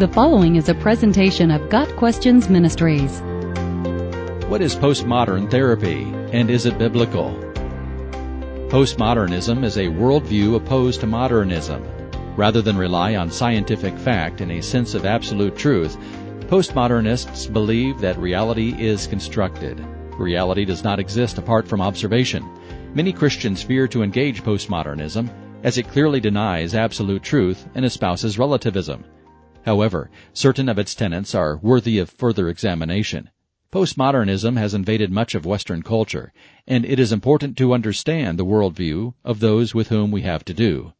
The following is a presentation of Got Questions Ministries. What is postmodern therapy, and is it biblical? Postmodernism is a worldview opposed to modernism. Rather than rely on scientific fact and a sense of absolute truth, postmodernists believe that reality is constructed. Reality does not exist apart from observation. Many Christians fear to engage postmodernism as it clearly denies absolute truth and espouses relativism. However, certain of its tenets are worthy of further examination. Postmodernism has invaded much of Western culture, and it is important to understand the worldview of those with whom we have to do.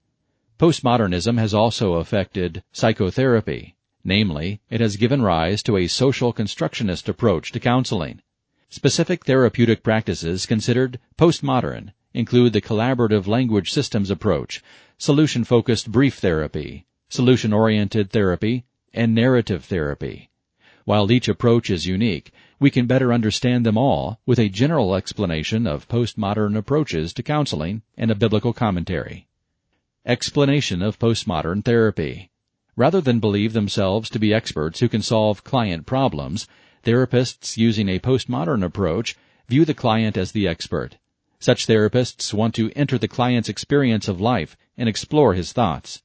Postmodernism has also affected psychotherapy. Namely, it has given rise to a social constructionist approach to counseling. Specific therapeutic practices considered postmodern include the collaborative language systems approach, solution-focused brief therapy, solution-oriented therapy, and narrative therapy. While each approach is unique, we can better understand them all with a general explanation of postmodern approaches to counseling and a biblical commentary. Explanation of postmodern therapy. Rather than believe themselves to be experts who can solve client problems, therapists using a postmodern approach view the client as the expert. Such therapists want to enter the client's experience of life and explore his thoughts.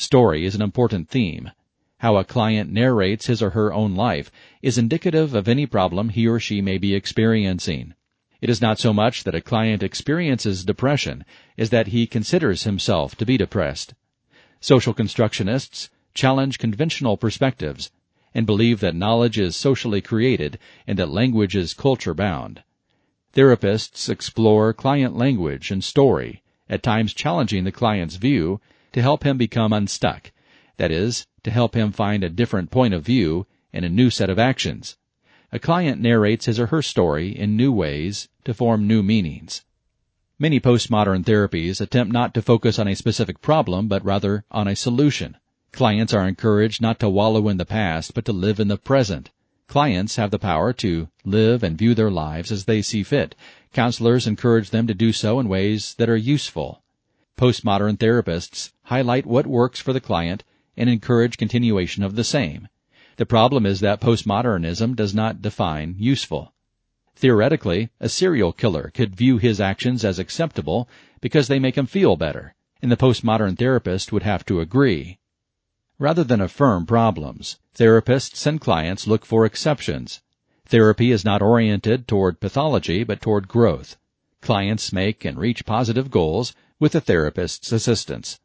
Story is an important theme. How a client narrates his or her own life is indicative of any problem he or she may be experiencing. It is not so much that a client experiences depression as that he considers himself to be depressed. Social constructionists challenge conventional perspectives and believe that knowledge is socially created and that language is culture bound. Therapists explore client language and story, at times challenging the client's view to help him become unstuck. That is, to help him find a different point of view and a new set of actions. A client narrates his or her story in new ways to form new meanings. Many postmodern therapies attempt not to focus on a specific problem, but rather on a solution. Clients are encouraged not to wallow in the past, but to live in the present. Clients have the power to live and view their lives as they see fit. Counselors encourage them to do so in ways that are useful. Postmodern therapists highlight what works for the client and encourage continuation of the same. The problem is that postmodernism does not define useful. Theoretically, a serial killer could view his actions as acceptable because they make him feel better, and the postmodern therapist would have to agree. Rather than affirm problems, therapists and clients look for exceptions. Therapy is not oriented toward pathology, but toward growth. Clients make and reach positive goals with the therapist's assistance.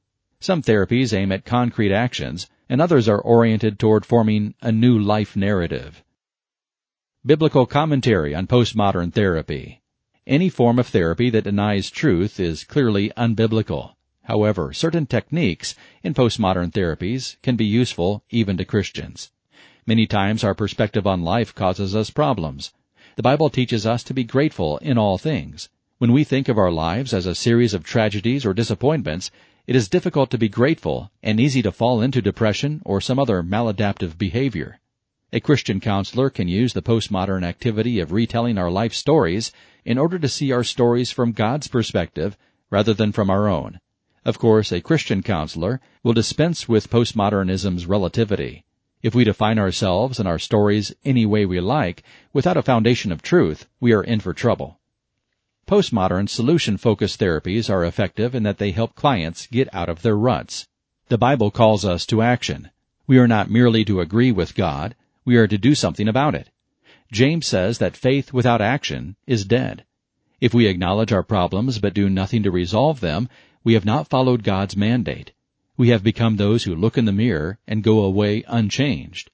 Some therapies aim at concrete actions, and others are oriented toward forming a new life narrative. Biblical commentary on postmodern therapy. Any form of therapy that denies truth is clearly unbiblical. However, certain techniques in postmodern therapies can be useful even to Christians. Many times our perspective on life causes us problems. The Bible teaches us to be grateful in all things. When we think of our lives as a series of tragedies or disappointments, it is difficult to be grateful and easy to fall into depression or some other maladaptive behavior. A Christian counselor can use the postmodern activity of retelling our life stories in order to see our stories from God's perspective rather than from our own. Of course, a Christian counselor will dispense with postmodernism's relativity. If we define ourselves and our stories any way we like, without a foundation of truth, we are in for trouble. Postmodern solution-focused therapies are effective in that they help clients get out of their ruts. The Bible calls us to action. We are not merely to agree with God, we are to do something about it. James says that faith without action is dead. If we acknowledge our problems but do nothing to resolve them, we have not followed God's mandate. We have become those who look in the mirror and go away unchanged.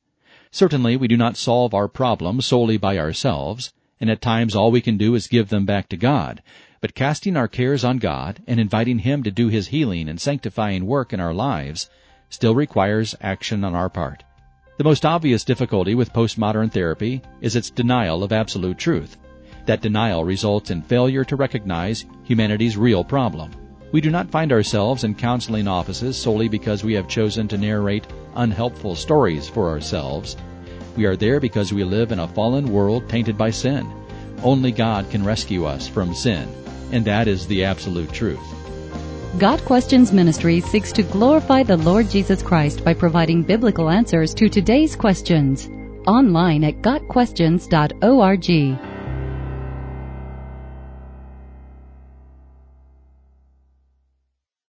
Certainly we do not solve our problems solely by ourselves, and at times all we can do is give them back to God. But casting our cares on God and inviting Him to do His healing and sanctifying work in our lives still requires action on our part. The most obvious difficulty with postmodern therapy is its denial of absolute truth. That denial results in failure to recognize humanity's real problem. We do not find ourselves in counseling offices solely because we have chosen to narrate unhelpful stories for ourselves we are there because we live in a fallen world tainted by sin. Only God can rescue us from sin, and that is the absolute truth. Got Questions Ministry seeks to glorify the Lord Jesus Christ by providing biblical answers to today's questions. Online at GotQuestions.org.